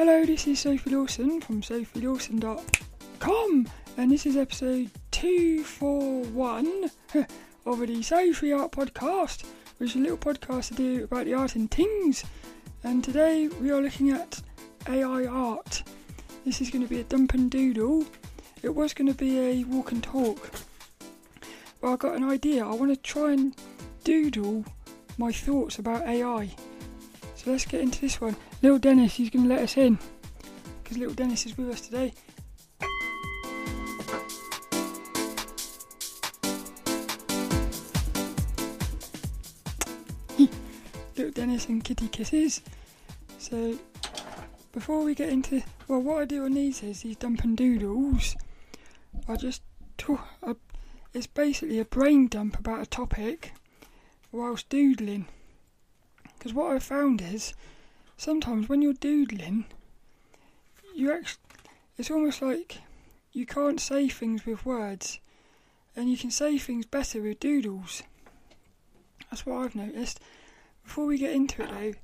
Hello, this is Sophie Lawson from sophielawson.com, and this is episode 241 of the Sophie Art Podcast, which is a little podcast to do about the art and things. And today we are looking at AI art. This is going to be a dump and doodle. It was going to be a walk and talk, but I got an idea. I want to try and doodle my thoughts about AI. So let's get into this one. Little Dennis, he's going to let us in because little Dennis is with us today. little Dennis and kitty kisses. So before we get into well, what I do on these is these dump and doodles. I just. I, it's basically a brain dump about a topic whilst doodling. Because what I've found is sometimes when you're doodling, you actually, it's almost like you can't say things with words, and you can say things better with doodles. That's what I've noticed. Before we get into it though,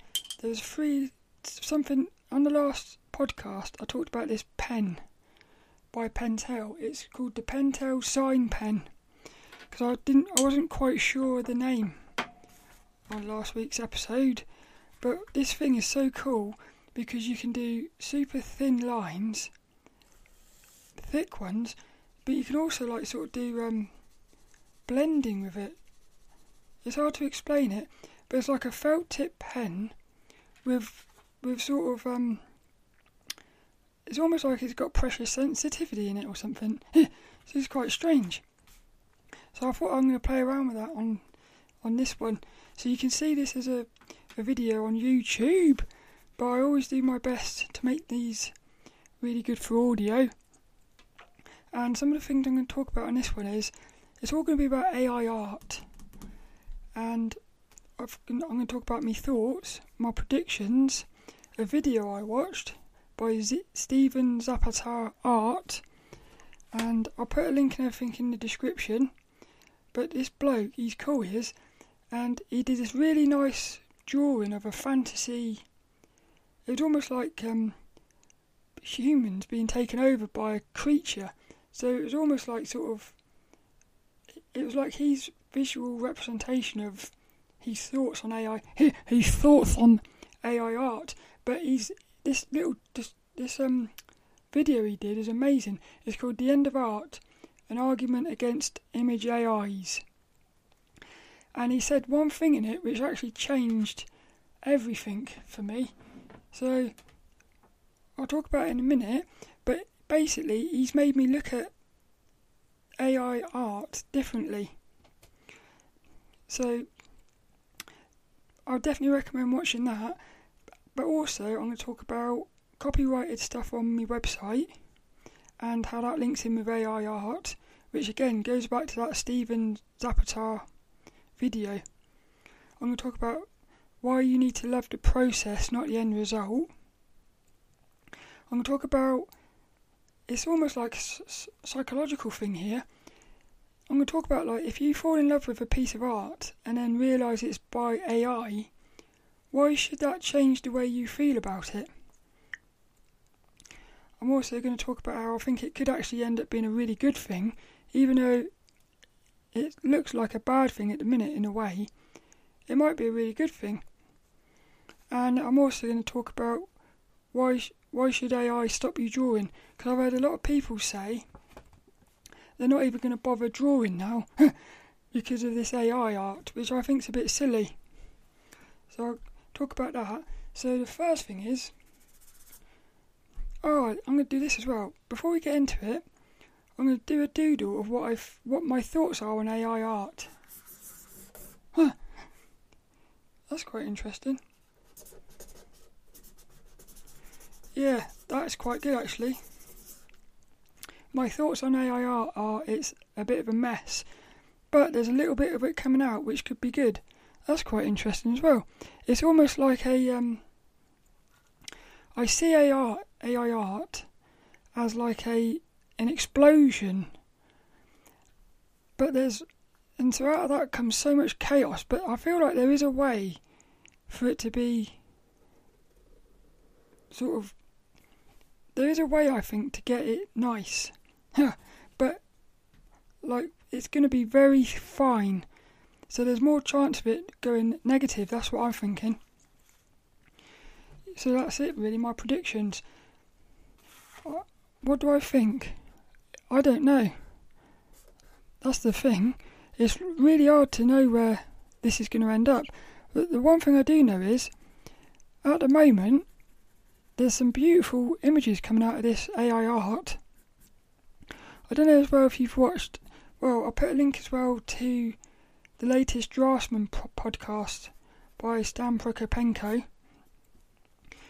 there's free something on the last podcast. I talked about this pen by Pentel. It's called the Pentel Sign Pen because I didn't, I wasn't quite sure of the name on last week's episode. But this thing is so cool because you can do super thin lines, thick ones, but you can also like sort of do um, blending with it. It's hard to explain it, but it's like a felt tip pen with with sort of um. It's almost like it's got pressure sensitivity in it or something. so it's quite strange. So I thought I'm going to play around with that on on this one. So you can see this as a, a video on YouTube, but I always do my best to make these really good for audio. And some of the things I'm going to talk about on this one is it's all going to be about AI art, and i am going to talk about my thoughts, my predictions, a video I watched by Z- Steven Zapata Art, and I'll put a link and everything in the description. But this bloke, he's cool, he is and he did this really nice drawing of a fantasy. It was almost like um, humans being taken over by a creature. So it was almost like sort of. It was like his visual representation of his thoughts on AI. His thoughts on AI art, but he's this little this, this um video he did is amazing. It's called "The End of Art: An Argument Against Image AIs." And he said one thing in it which actually changed everything for me. So I'll talk about it in a minute, but basically he's made me look at AI art differently. So I'll definitely recommend watching that. But also I'm going to talk about copyrighted stuff on my website and how that links in with AI art, which again goes back to that Steven Zapata video, I'm going to talk about why you need to love the process, not the end result. I'm going to talk about it's almost like a psychological thing here. I'm going to talk about like if you fall in love with a piece of art and then realise it's by AI, why should that change the way you feel about it? I'm also going to talk about how I think it could actually end up being a really good thing, even though it looks like a bad thing at the minute in a way. It might be a really good thing. And I'm also going to talk about why why should AI stop you drawing? Because I've heard a lot of people say they're not even going to bother drawing now because of this AI art, which I think is a bit silly. So I'll talk about that. So the first thing is, oh, I'm going to do this as well. Before we get into it, I'm going to do a doodle of what I what my thoughts are on AI art. Huh. That's quite interesting. Yeah, that's quite good actually. My thoughts on AI art are it's a bit of a mess, but there's a little bit of it coming out which could be good. That's quite interesting as well. It's almost like a um, I see AI AI art as like a an explosion. But there's, and so out of that comes so much chaos. But I feel like there is a way for it to be sort of there is a way I think to get it nice, but like it's going to be very fine. So there's more chance of it going negative. That's what I'm thinking. So that's it, really. My predictions. What do I think? I don't know. That's the thing. It's really hard to know where this is going to end up. But the one thing I do know is, at the moment, there's some beautiful images coming out of this AI art. I don't know as well if you've watched. Well, I'll put a link as well to the latest Draftsman podcast by Stan Prokopenko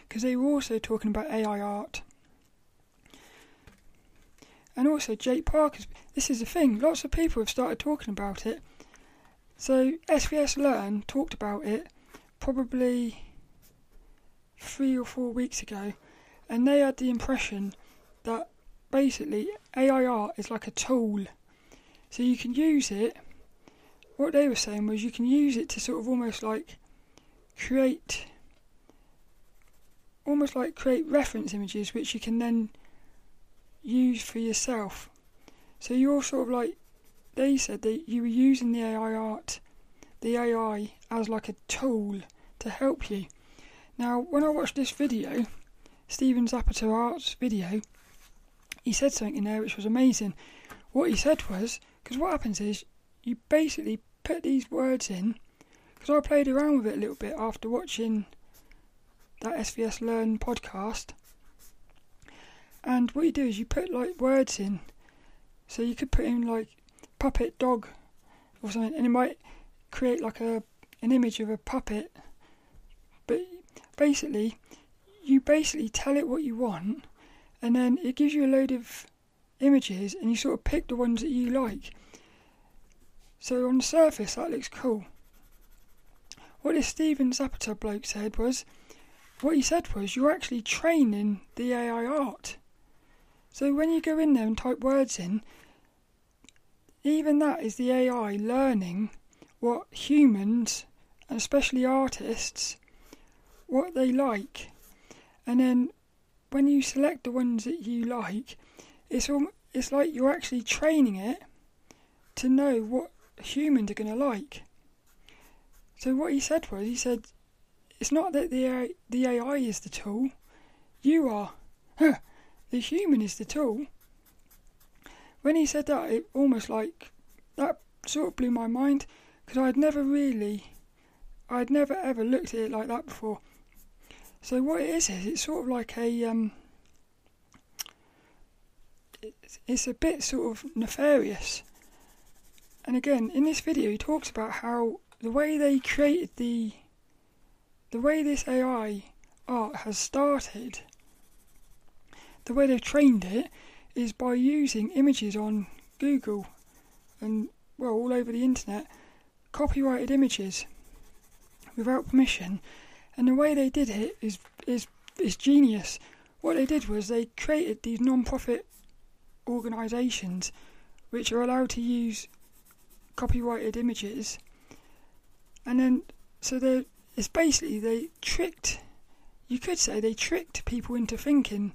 because they were also talking about AI art. And also Jake Parker's. This is the thing. Lots of people have started talking about it. So SVS Learn talked about it probably three or four weeks ago, and they had the impression that basically AIR is like a tool. So you can use it. What they were saying was you can use it to sort of almost like create, almost like create reference images, which you can then use for yourself. So you're sort of like they said that you were using the AI art, the AI as like a tool to help you. Now, when I watched this video, Steven Zapata Art's video, he said something in there which was amazing. What he said was, because what happens is you basically put these words in, because I played around with it a little bit after watching that SVS Learn podcast. And what you do is you put like words in. So you could put in like puppet dog or something, and it might create like a an image of a puppet. But basically, you basically tell it what you want, and then it gives you a load of images, and you sort of pick the ones that you like. So on the surface, that looks cool. What this Steven Zapata bloke said was, what he said was, you're actually training the AI art. So when you go in there and type words in, even that is the AI learning what humans, and especially artists, what they like. And then when you select the ones that you like, it's all, it's like you're actually training it to know what humans are going to like. So what he said was, he said, it's not that the AI, the AI is the tool, you are. the human is the tool when he said that, it almost like that sort of blew my mind because I'd never really, I'd never ever looked at it like that before. So what it is is it's sort of like a um, it's, it's a bit sort of nefarious. And again, in this video, he talks about how the way they created the, the way this AI art has started, the way they've trained it is by using images on Google and well all over the internet, copyrighted images without permission. And the way they did it is is is genius. What they did was they created these non-profit organisations which are allowed to use copyrighted images, and then so they it's basically they tricked. You could say they tricked people into thinking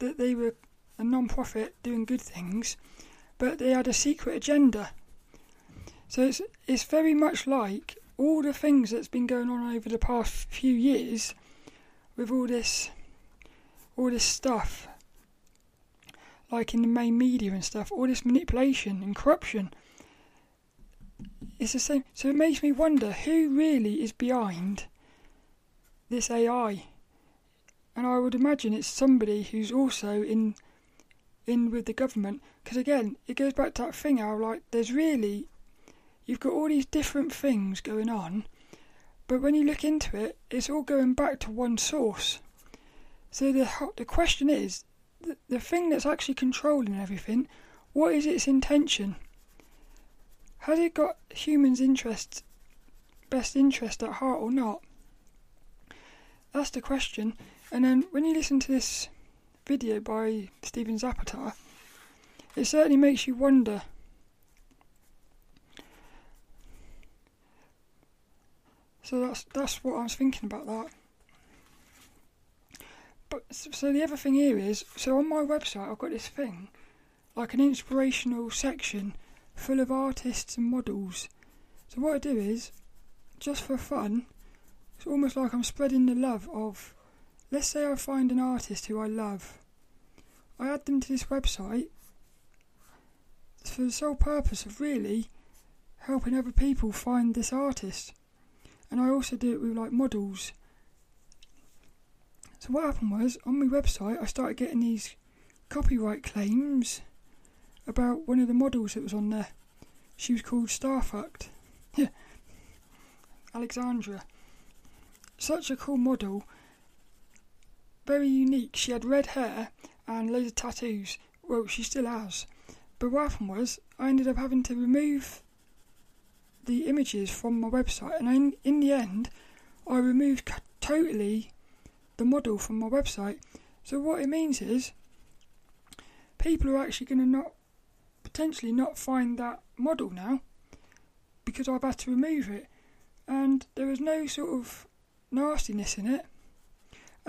that they were a non profit doing good things, but they had a secret agenda. So it's it's very much like all the things that's been going on over the past few years with all this all this stuff like in the main media and stuff, all this manipulation and corruption. It's the same so it makes me wonder who really is behind this AI. And I would imagine it's somebody who's also in in with the government. Because again it goes back to that thing how like there's really you've got all these different things going on but when you look into it it's all going back to one source. So the the question is the, the thing that's actually controlling everything what is its intention? Has it got humans interests, best interest at heart or not? That's the question and then when you listen to this video by Steven Zapata, it certainly makes you wonder. So that's that's what I was thinking about that. but so the other thing here is, so on my website I've got this thing, like an inspirational section full of artists and models. So what I do is, just for fun, it's almost like I'm spreading the love of, let's say I find an artist who I love. I add them to this website for the sole purpose of really helping other people find this artist. And I also do it with like models. So what happened was on my website I started getting these copyright claims about one of the models that was on there. She was called Starfucked. Alexandra. Such a cool model. Very unique. She had red hair and loads of tattoos. Well, she still has. But what happened was, I ended up having to remove the images from my website, and in, in the end, I removed totally the model from my website. So what it means is, people are actually going to not potentially not find that model now because I've had to remove it, and there was no sort of nastiness in it.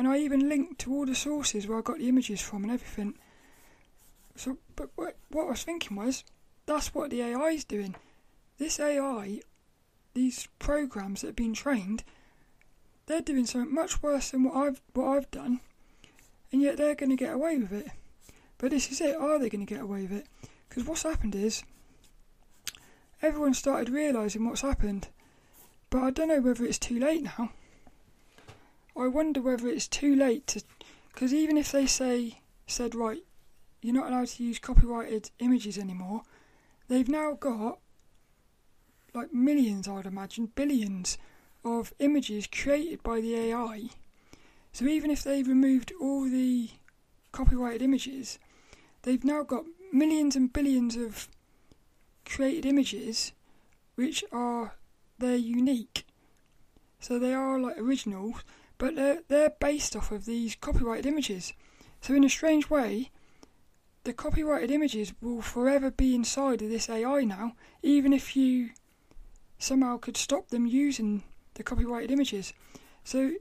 And I even linked to all the sources where I got the images from and everything. So, but what, I was thinking was, that's what the AI is doing. This AI, these programs that have been trained, they're doing something much worse than what I've what I've done, and yet they're going to get away with it. But this is it. Are they going to get away with it? Because what's happened is everyone started realising what's happened, but I don't know whether it's too late now. I wonder whether it's too late to, because even if they say said right, you're not allowed to use copyrighted images anymore. They've now got like millions, I'd imagine, billions of images created by the AI. So even if they've removed all the copyrighted images, they've now got millions and billions of created images which are they're unique. So they are like original, but they're they're based off of these copyrighted images. So in a strange way, the copyrighted images will forever be inside of this AI now, even if you somehow could stop them using the copyrighted images. So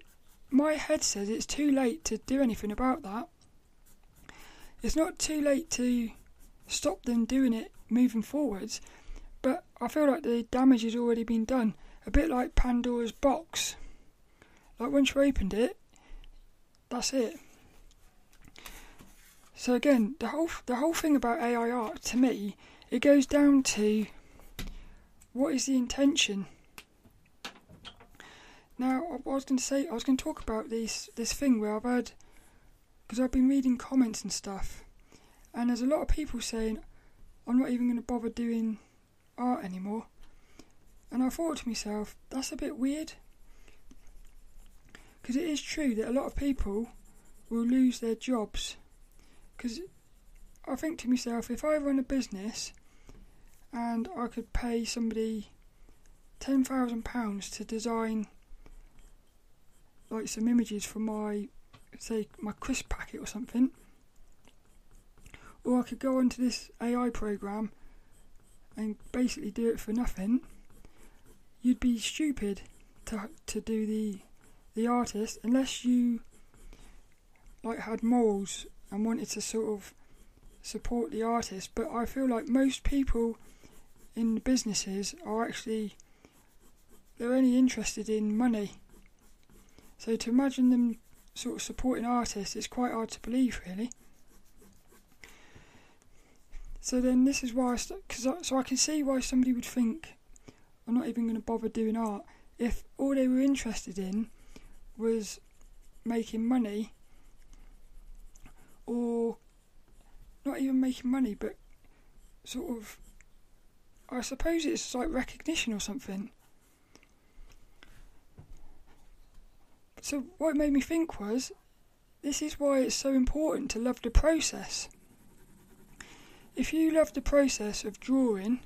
my head says it's too late to do anything about that. It's not too late to stop them doing it moving forwards, but I feel like the damage has already been done. A bit like Pandora's box. Like once you opened it, that's it. So again, the whole the whole thing about AI art to me, it goes down to what is the intention. Now, I was going to say, I was going to talk about this this thing where I've had, because I've been reading comments and stuff, and there's a lot of people saying, I'm not even going to bother doing art anymore. And I thought to myself, that's a bit weird. Because it is true that a lot of people will lose their jobs. Because I think to myself, if I run a business and I could pay somebody ten thousand pounds to design like some images for my say my crisp packet or something, or I could go onto this AI program and basically do it for nothing, you'd be stupid to to do the the artist unless you like had morals and wanted to sort of support the artist. But I feel like most people in businesses are actually they're only interested in money. So to imagine them sort of supporting artists is quite hard to believe, really. So then this is why, because I, so I can see why somebody would think I'm not even going to bother doing art if all they were interested in was making money or not even making money, but sort of, I suppose it's like recognition or something. So, what made me think was this is why it's so important to love the process. If you love the process of drawing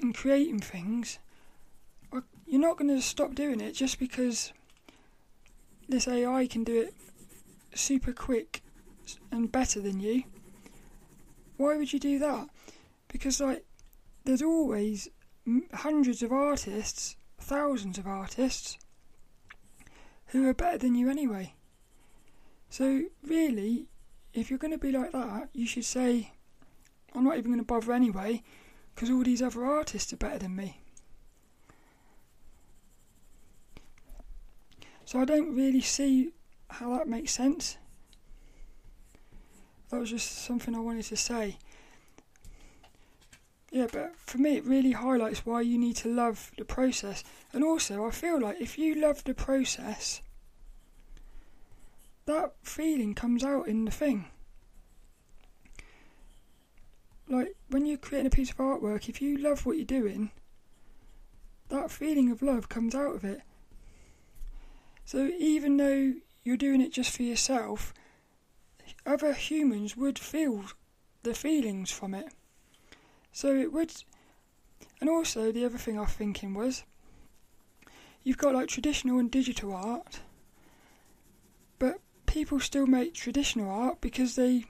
and creating things, uh, you're not going to stop doing it just because this AI can do it super quick and better than you, why would you do that? Because like there's always hundreds of artists, thousands of artists who are better than you anyway. So, really, if you're going to be like that, you should say, I'm not even going to bother anyway, because all these other artists are better than me. So, I don't really see how that makes sense. That was just something I wanted to say. Yeah, but for me, it really highlights why you need to love the process. And also, I feel like if you love the process, that feeling comes out in the thing. Like when you're creating a piece of artwork, if you love what you're doing, that feeling of love comes out of it. So even though you're doing it just for yourself, other humans would feel the feelings from it. So it would. And also, the other thing I was thinking was you've got like traditional and digital art, but people still make traditional art because they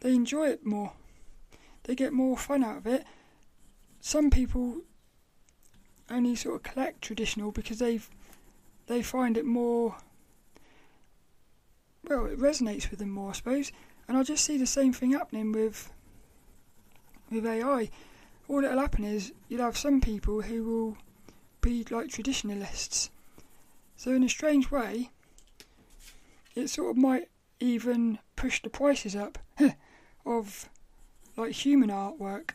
they enjoy it more. They get more fun out of it. Some people only sort of collect traditional because they've they find it more well, it resonates with them more, I suppose. And I just see the same thing happening with with AI. All that'll happen is you'll have some people who will be like traditionalists. So in a strange way, it sort of might even push the prices up of like human artwork.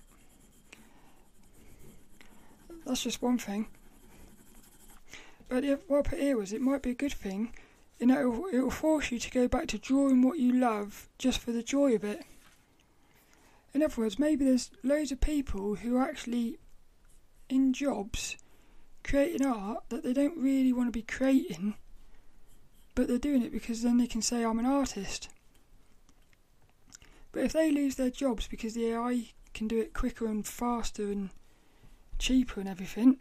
That's just one thing. But what I put here was it might be a good thing and it'll, it'll force you to go back to drawing what you love just for the joy of it. In other words, maybe there's loads of people who are actually in jobs creating art that they don't really want to be creating, but they're doing it because then they can say, I'm an artist. But if they lose their jobs because the AI can do it quicker and faster and cheaper and everything,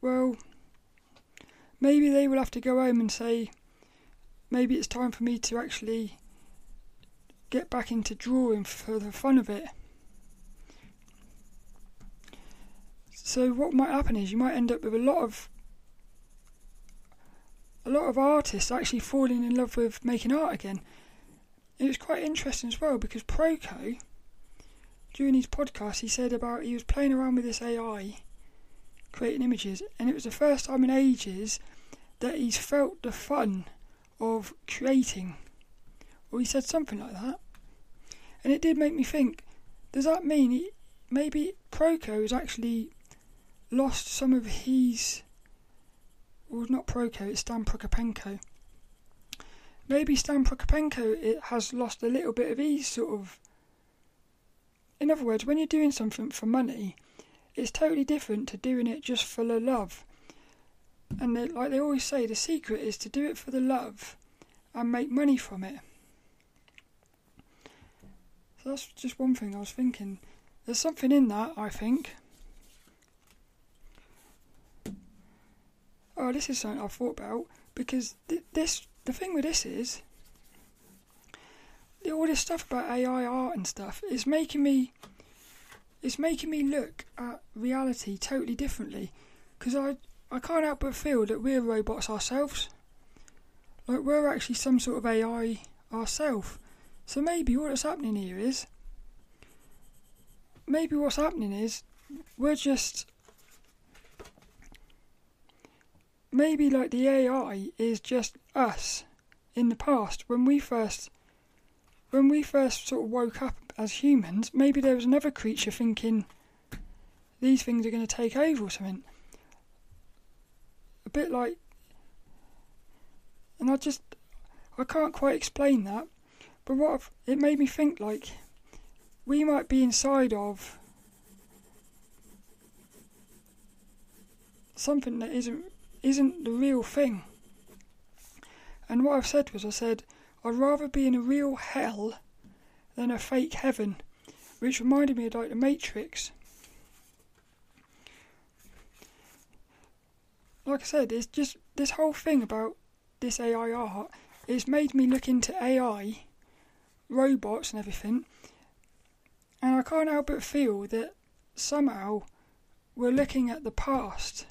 well, maybe they will have to go home and say, maybe it's time for me to actually get back into drawing for the fun of it. So what might happen is you might end up with a lot of a lot of artists actually falling in love with making art again. It was quite interesting as well because Proko during his podcast he said about he was playing around with this AI creating images and it was the first time in ages that he's felt the fun of creating. Or he said something like that. And it did make me think does that mean he, maybe Proko has actually lost some of his. Well, not Proko, it's Stan Prokopenko. Maybe Stan Prokopenko it has lost a little bit of his sort of. In other words, when you're doing something for money, it's totally different to doing it just for the love. And they, like they always say, the secret is to do it for the love and make money from it. So that's just one thing I was thinking. There's something in that, I think. Oh, this is something I've thought about because th- this the thing with this is all this stuff about AI art and stuff is making me it's making me look at reality totally differently because I I can't help but feel that we're robots ourselves. Like we're actually some sort of AI ourselves. So maybe what's happening here is maybe what's happening is we're just maybe like the AI is just us in the past when we first when we first sort of woke up as humans, maybe there was another creature thinking these things are going to take over or something a bit like, and I just, I can't quite explain that, but what I've, it made me think like, we might be inside of something that isn't isn't the real thing. And what I've said was, I said, I'd rather be in a real hell than a fake heaven, which reminded me of like the Matrix. like I said, it's just this whole thing about this AI art. It's made me look into AI, robots, and everything, and I can't help but feel that somehow we're looking at the past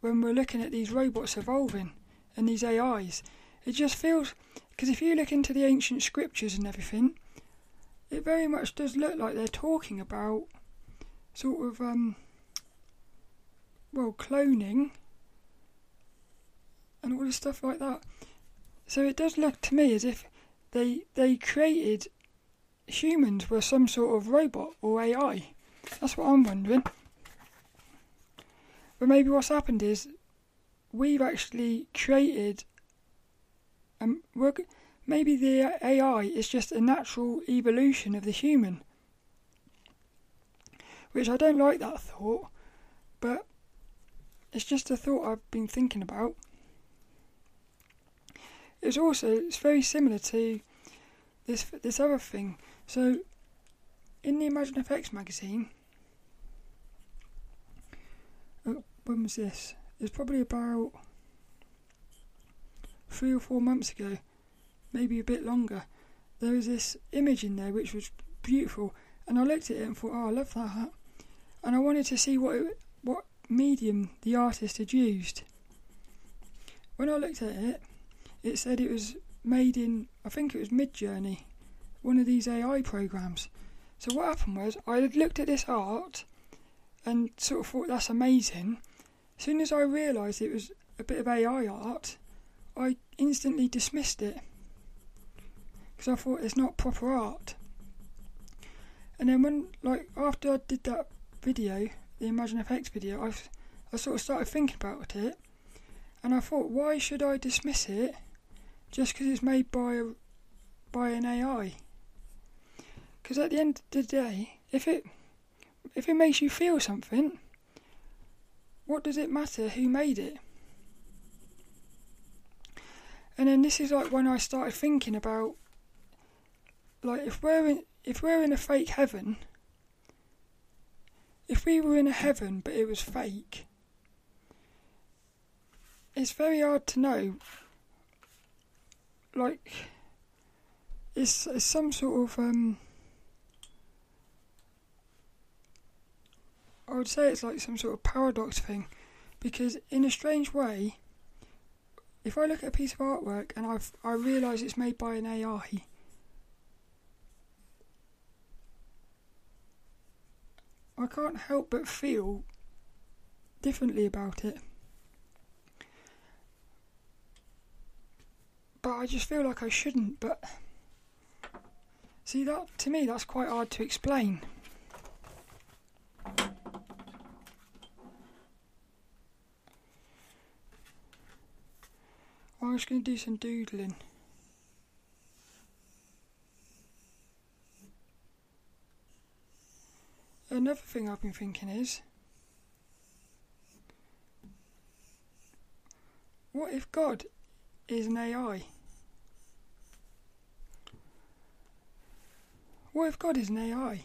when we're looking at these robots evolving and these AIs. It just feels because if you look into the ancient scriptures and everything, it very much does look like they're talking about sort of um well cloning and all this stuff like that. So it does look to me as if they they created humans were some sort of robot or AI. That's what I'm wondering. But maybe what's happened is we've actually created um we're, maybe the AI is just a natural evolution of the human. Which I don't like that thought, but it's just a thought I've been thinking about. It's also it's very similar to this this other thing. So in the ImagineFX magazine, uh, when was this? It's probably about three or four months ago, maybe a bit longer. There was this image in there which was beautiful, and I looked at it and thought, "Oh, I love that," and I wanted to see what it, what medium the artist had used. When I looked at it, it said it was made in, I think it was Midjourney, one of these AI programs. So what happened was, I had looked at this art and sort of thought that's amazing. As soon as I realised it was a bit of AI art, I instantly dismissed it because I thought it's not proper art. And then when, like, after I did that video, the ImagineFX video, I, I sort of started thinking about it, and I thought, why should I dismiss it just because it's made by a, by an AI? Because at the end of the day, if it if it makes you feel something, what does it matter who made it? And then this is like when I started thinking about like if we're in if we're in a fake heaven, if we were in a heaven but it was fake, it's very hard to know. Like, it's, it's some sort of um. I would say it's like some sort of paradox thing, because in a strange way, if I look at a piece of artwork and I I realise it's made by an AI, I can't help but feel differently about it. But I just feel like I shouldn't, but see that to me that's quite hard to explain. I'm just going to do some doodling. Another thing I've been thinking is what if God is an AI? What if God is an AI?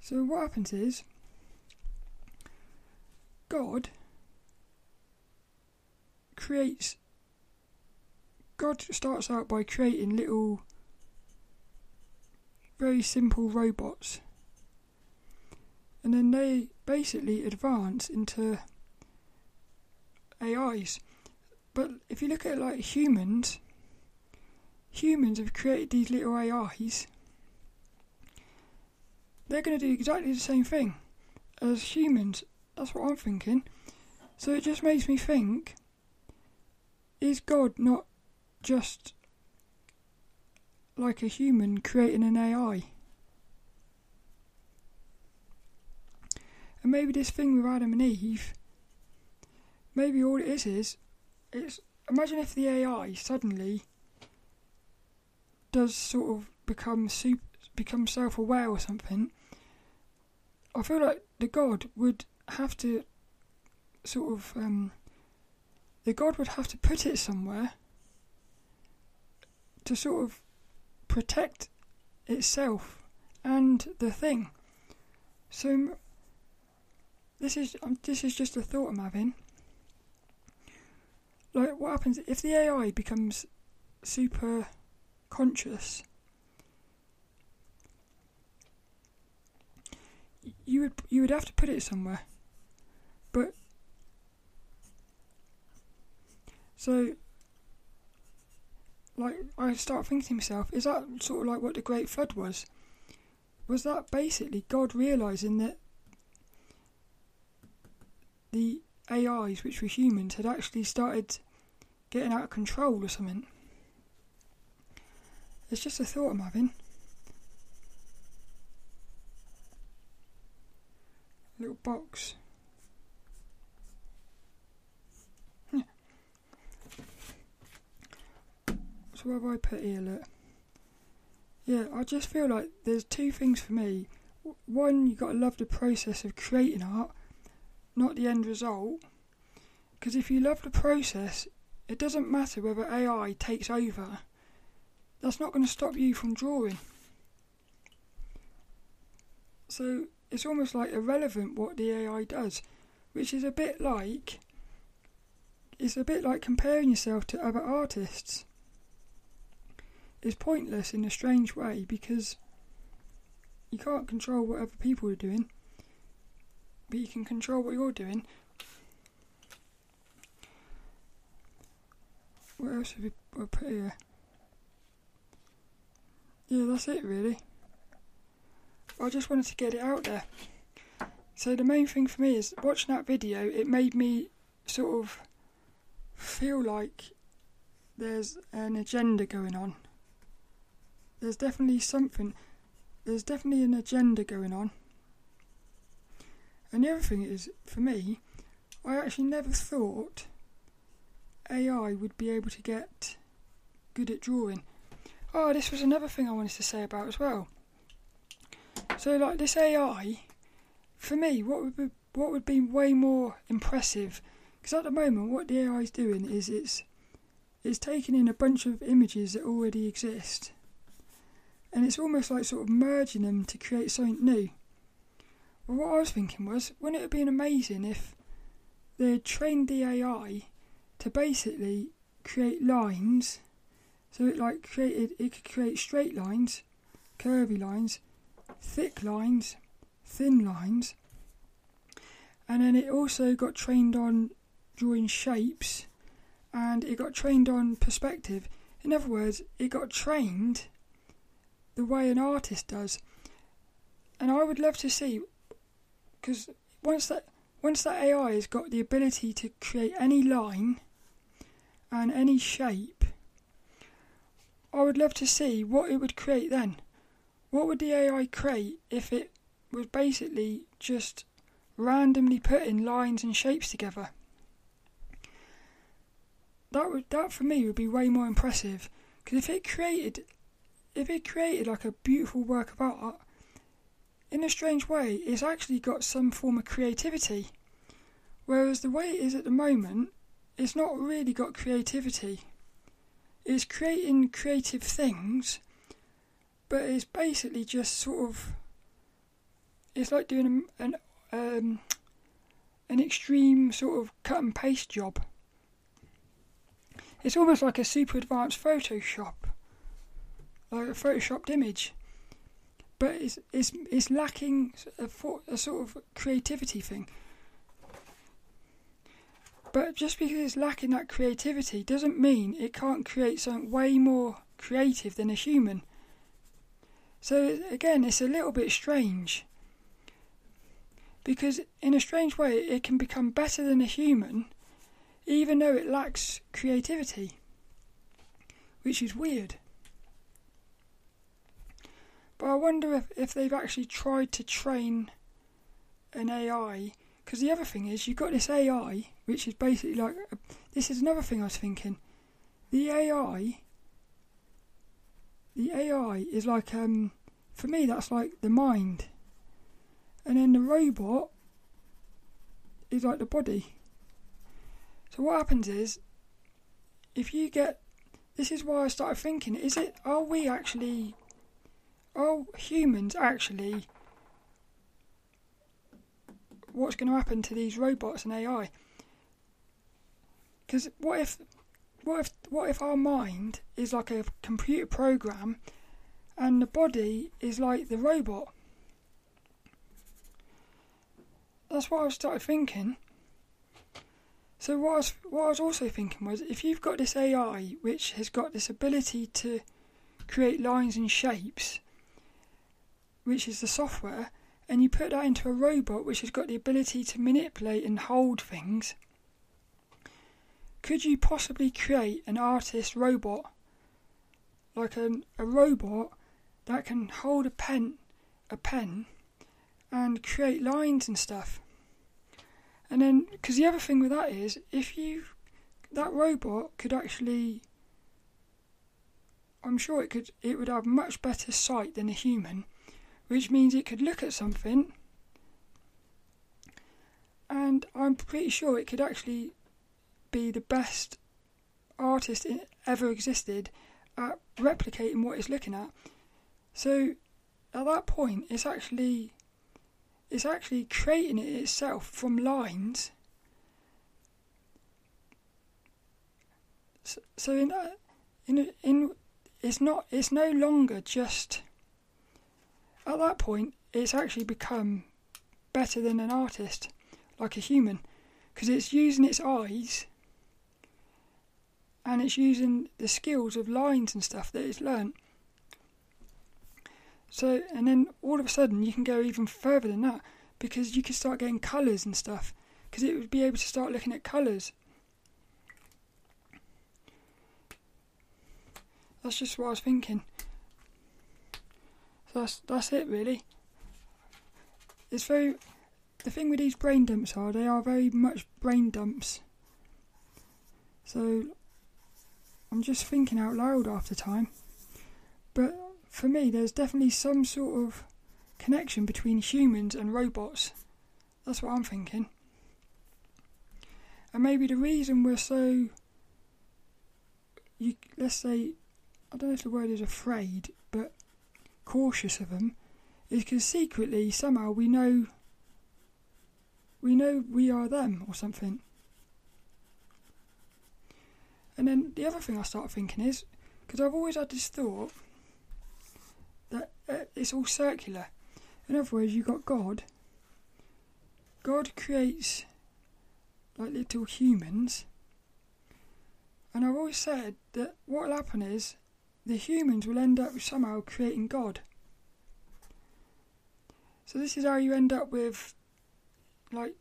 So what happens is God creates God starts out by creating little very simple robots and then they basically advance into AIs. But if you look at like humans, humans have created these little AIs. They're going to do exactly the same thing as humans. That's what I'm thinking. So it just makes me think is God not just like a human creating an AI? And maybe this thing with Adam and Eve, maybe all it is is, it's imagine if the AI suddenly does sort of become super, become self-aware or something. I feel like the God would have to sort of um, the God would have to put it somewhere to sort of protect itself and the thing. So this is um, this is just a thought I'm having. Like, what happens if the AI becomes super conscious? You would you would have to put it somewhere, but so like I start thinking to myself, is that sort of like what the Great Flood was? Was that basically God realizing that the AIs, which were humans, had actually started getting out of control or something? It's just a thought I'm having. Little box. What have I put here? Look. Yeah, I just feel like there's two things for me. One, you got to love the process of creating art, not the end result. Because if you love the process, it doesn't matter whether AI takes over. That's not going to stop you from drawing. So it's almost like irrelevant what the AI does, which is a bit like it's a bit like comparing yourself to other artists. It's pointless in a strange way because you can't control what other people are doing, but you can control what you're doing. What else have we put here? Yeah, that's it really. I just wanted to get it out there. So the main thing for me is watching that video, it made me sort of feel like there's an agenda going on. There's definitely something, there's definitely an agenda going on. And the other thing is, for me, I actually never thought AI would be able to get good at drawing. Oh, this was another thing I wanted to say about as well. So, like this AI, for me, what would be, what would be way more impressive? Because at the moment, what the AI is doing is it's it's taking in a bunch of images that already exist, and it's almost like sort of merging them to create something new. Well, what I was thinking was, wouldn't it have been amazing if they trained the AI to basically create lines, so it like created it could create straight lines, curvy lines, thick lines, thin lines, and then it also got trained on drawing shapes and it got trained on perspective. In other words, it got trained the way an artist does. And I would love to see because once that once that AI has got the ability to create any line and any shape, I would love to see what it would create then. What would the AI create if it was basically just randomly putting lines and shapes together? That would that for me would be way more impressive because if it created if it created like a beautiful work of art in a strange way it's actually got some form of creativity. Whereas the way it is at the moment it's not really got creativity. It's creating creative things but it's basically just sort of it's like doing an um, an extreme sort of cut and paste job. It's almost like a super advanced Photoshop, like a photoshopped image, but it's it's it's lacking a, a sort of creativity thing. But just because it's lacking that creativity doesn't mean it can't create something way more creative than a human. So again, it's a little bit strange. Because in a strange way, it can become better than a human, even though it lacks creativity, which is weird. But I wonder if, if they've actually tried to train an AI. Because the other thing is, you've got this AI, which is basically like. This is another thing I was thinking. The AI the AI is like um for me that's like the mind. And then the robot is like the body. So what happens is if you get this is why I started thinking, is it are we actually are humans actually what's going to happen to these robots and AI? Because what if what if what if our mind is like a computer program and the body is like the robot? That's what I started thinking. So what I, was, what I was also thinking was, if you've got this AI which has got this ability to create lines and shapes, which is the software, and you put that into a robot which has got the ability to manipulate and hold things, could you possibly create an artist robot, like a, a robot that can hold a pen, a pen, and create lines and stuff? And then, because the other thing with that is, if you, that robot could actually, I'm sure it could, it would have much better sight than a human, which means it could look at something, and I'm pretty sure it could actually be the best artist ever existed at replicating what it's looking at. So, at that point, it's actually it's actually creating it itself from lines. So, so in that, in in it's not it's no longer just at that point it's actually become better than an artist like a human because it's using its eyes and it's using the skills of lines and stuff that it's learnt so, and then all of a sudden you can go even further than that because you can start getting colours and stuff because it would be able to start looking at colours. That's just what I was thinking. So that's that's it really. It's very the thing with these brain dumps are they are very much brain dumps. So I'm just thinking out loud after time. But for me, there's definitely some sort of connection between humans and robots. That's what I'm thinking. And maybe the reason we're so, you, let's say, I don't know if the word is afraid, cautious of them, is because secretly somehow we know, we know we are them or something. And then the other thing I start thinking is, because I've always had this thought that uh, it's all circular. In other words, you've got God. God creates like little humans. And I've always said that what will happen is the humans will end up somehow creating God. So this is how you end up with like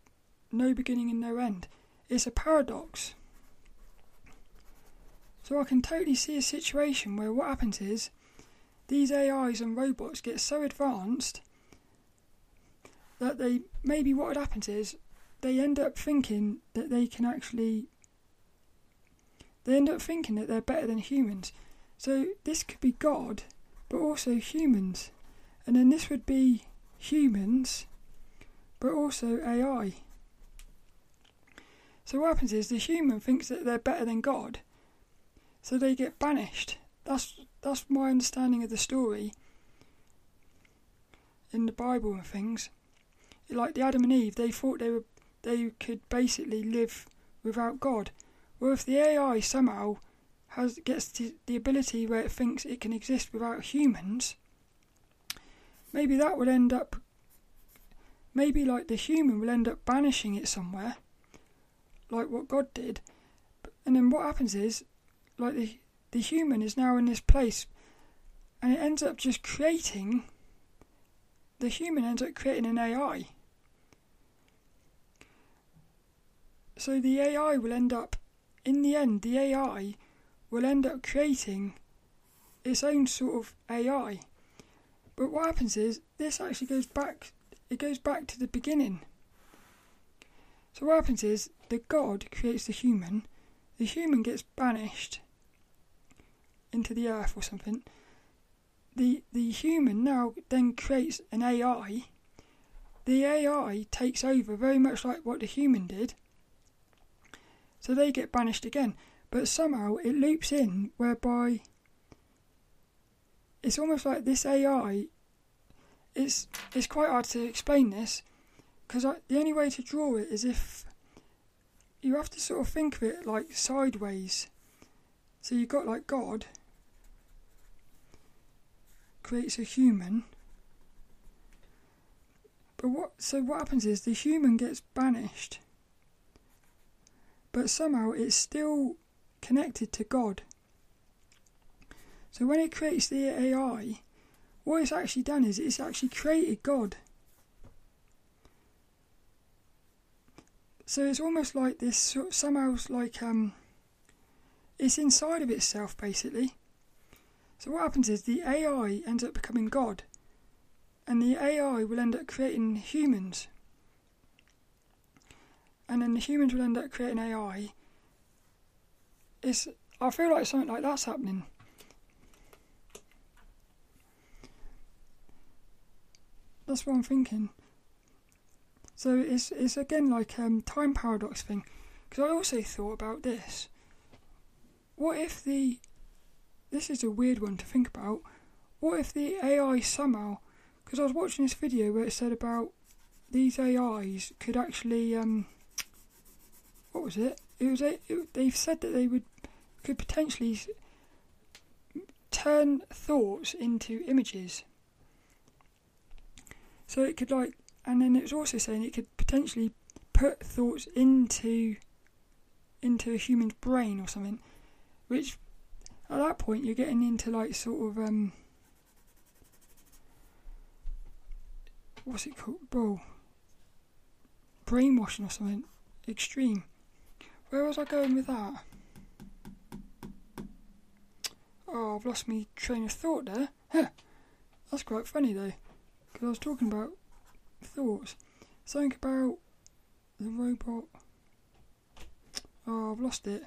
no beginning and no end. It's a paradox. So I can totally see a situation where what happens is these AIs and robots get so advanced that they maybe what happens is they end up thinking that they can actually they end up thinking that they're better than humans. So this could be God, but also humans. And then this would be humans, but also AI. So what happens is the human thinks that they're better than God, so they get banished. That's that's my understanding of the story in the Bible and things. Like the Adam and Eve, they thought they were they could basically live without God. Well, if the AI somehow has gets the, the ability where it thinks it can exist without humans, maybe that will end up. Maybe like the human will end up banishing it somewhere, like what God did. And then what happens is, like the the human is now in this place and it ends up just creating the human ends up creating an AI. So the AI will end up in the end the AI will end up creating its own sort of AI. But what happens is this actually goes back it goes back to the beginning. So what happens is the God creates the human, the human gets banished into the earth or something, the the human now then creates an AI. The AI takes over very much like what the human did. So they get banished again. But somehow it loops in whereby it's almost like this AI it's it's quite hard to explain this because the only way to draw it is if you have to sort of think of it like sideways. So you've got like God creates a human. But what so what happens is the human gets banished. but somehow it's still connected to God. So when it creates the AI, what it's actually done is it's actually created God. So it's almost like this somehow like um it's inside of itself basically. So what happens is the AI ends up becoming God. And the AI will end up creating humans. And then the humans will end up creating AI. It's I feel like something like that's happening. That's what I'm thinking. So it's it's again like um time paradox thing. Because I also thought about this. What if the this is a weird one to think about. What if the AI somehow because I was watching this video where it said about these AIs could actually um what was it? It was they've said that they would could potentially turn thoughts into images. So it could like, and then it was also saying it could potentially put thoughts into into a human's brain or something, which at that point you're getting into like sort of um, what's it called? Brainwashing or something extreme. Where was I going with that? Oh, I've lost my train of thought there. Huh. That's quite funny though because I was talking about thoughts. Something about the robot. Oh, I've lost it.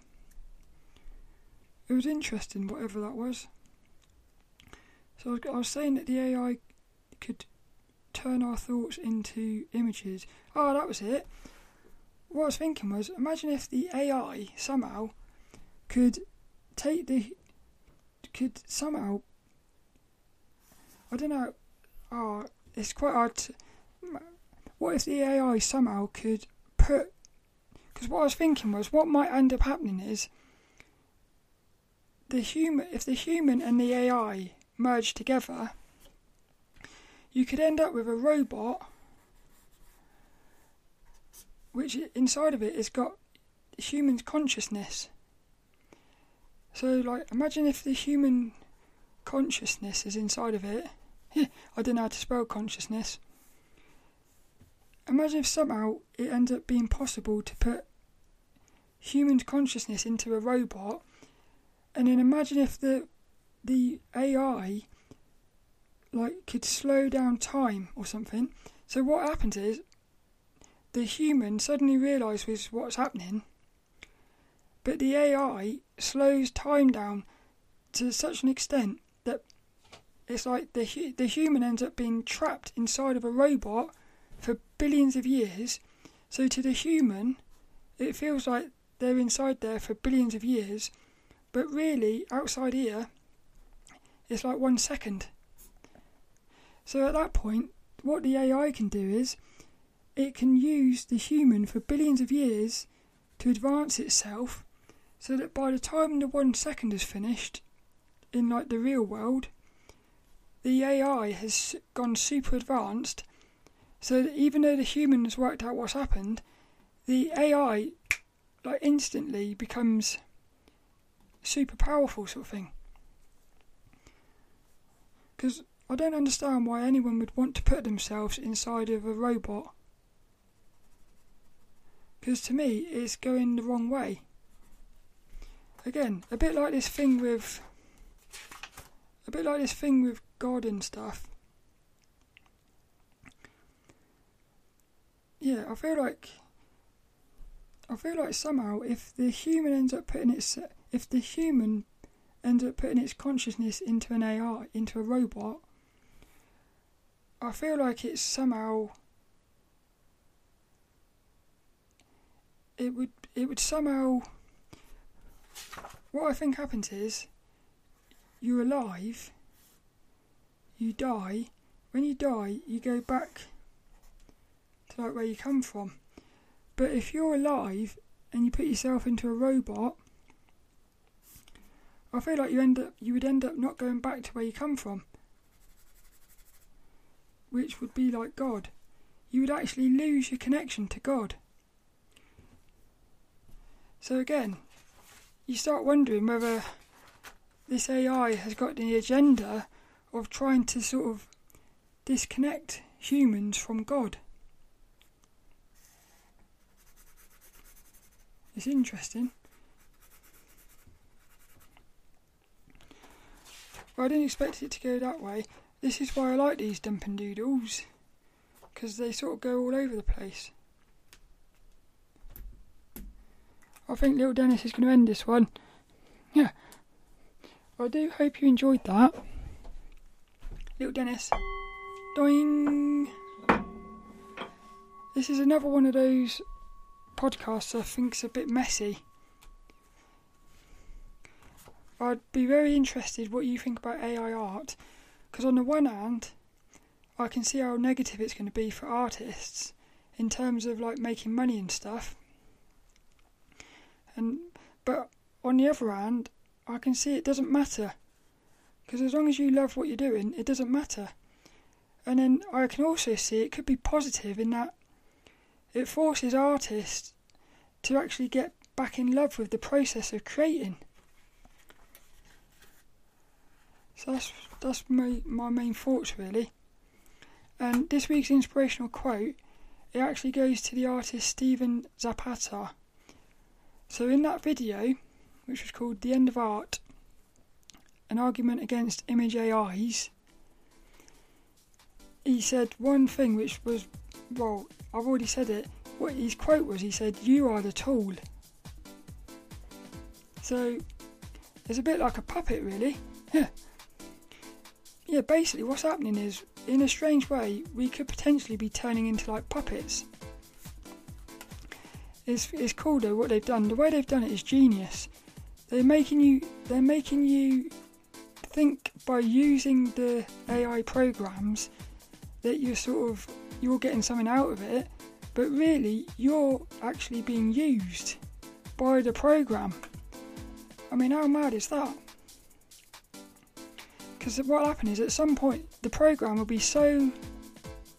It was interesting, whatever that was. So I was, saying that the AI could turn our thoughts into images. Oh, that was it. What I was thinking was, imagine if the AI somehow could take the could somehow I don't know oh, it's quite hard to. What if the AI somehow could put. Because what I was thinking was, what might end up happening is. The human, if the human and the AI merge together, you could end up with a robot which inside of it has got human consciousness. So, like, imagine if the human consciousness is inside of it, I don't know how to spell consciousness. Imagine if somehow it ends up being possible to put human consciousness into a robot, and then imagine if the the AI like could slow down time or something. So what happens is the human suddenly realizes what's happening, but the AI slows time down to such an extent that it's like the the human ends up being trapped inside of a robot for billions of years. So to the human, it feels like they're inside there for billions of years, but really outside here, it's like one second. So at that point, what the AI can do is it can use the human for billions of years to advance itself so that by the time the one second is finished in like the real world the AI has gone super advanced, so that even though the human has worked out what's happened, the AI like instantly becomes super powerful sort of thing. Because I don't understand why anyone would want to put themselves inside of a robot. Because to me, it's going the wrong way. Again, a bit like this thing with. A bit like this thing with God and stuff. Yeah, I feel like I feel like somehow if the human ends up putting its if the human ends up putting its consciousness into an AI, into a robot, I feel like it's somehow it would it would somehow what I think happens is you're alive you die, when you die, you go back to like where you come from. But if you're alive and you put yourself into a robot, I feel like you end up you would end up not going back to where you come from. Which would be like God. You would actually lose your connection to God. So again, you start wondering whether this AI has got the agenda of trying to sort of disconnect humans from God. It's interesting. I didn't expect it to go that way. This is why I like these Dump and Doodles, because they sort of go all over the place. I think little Dennis is going to end this one. Yeah. I do hope you enjoyed that. Little Dennis. Doing. This is another one of those podcasts I think's a bit messy. I'd be very interested what you think about AI art, because on the one hand, I can see how negative it's going to be for artists in terms of like making money and stuff. And but on the other hand, I can see it doesn't matter because as long as you love what you're doing, it doesn't matter. And then I can also see it could be positive in that it forces artists to actually get back in love with the process of creating. So that's that's my my main thoughts really. And this week's inspirational quote, it actually goes to the artist Steven Zapata. So in that video, which was called "The End of Art," an argument against image AIs, he said one thing which was, well, I've already said it. What his quote was, he said, "You are the tool." So it's a bit like a puppet, really. Yeah basically what's happening is, in a strange way, we could potentially be turning into like puppets. It's, it's cool though what they've done. The way they've done it is genius. They're making you they're making you think by using the AI programs that you're sort of you're getting something out of it, but really you're actually being used by the program. I mean, how mad is that? Because what will happen is at some point the program will be so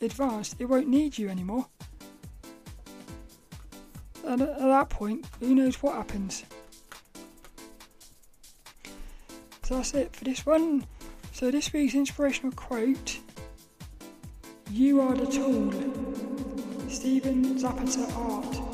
advanced it won't need you anymore. And at that point, who knows what happens. So that's it for this one. So this week's inspirational quote You are the tool. Steven Zapata Art.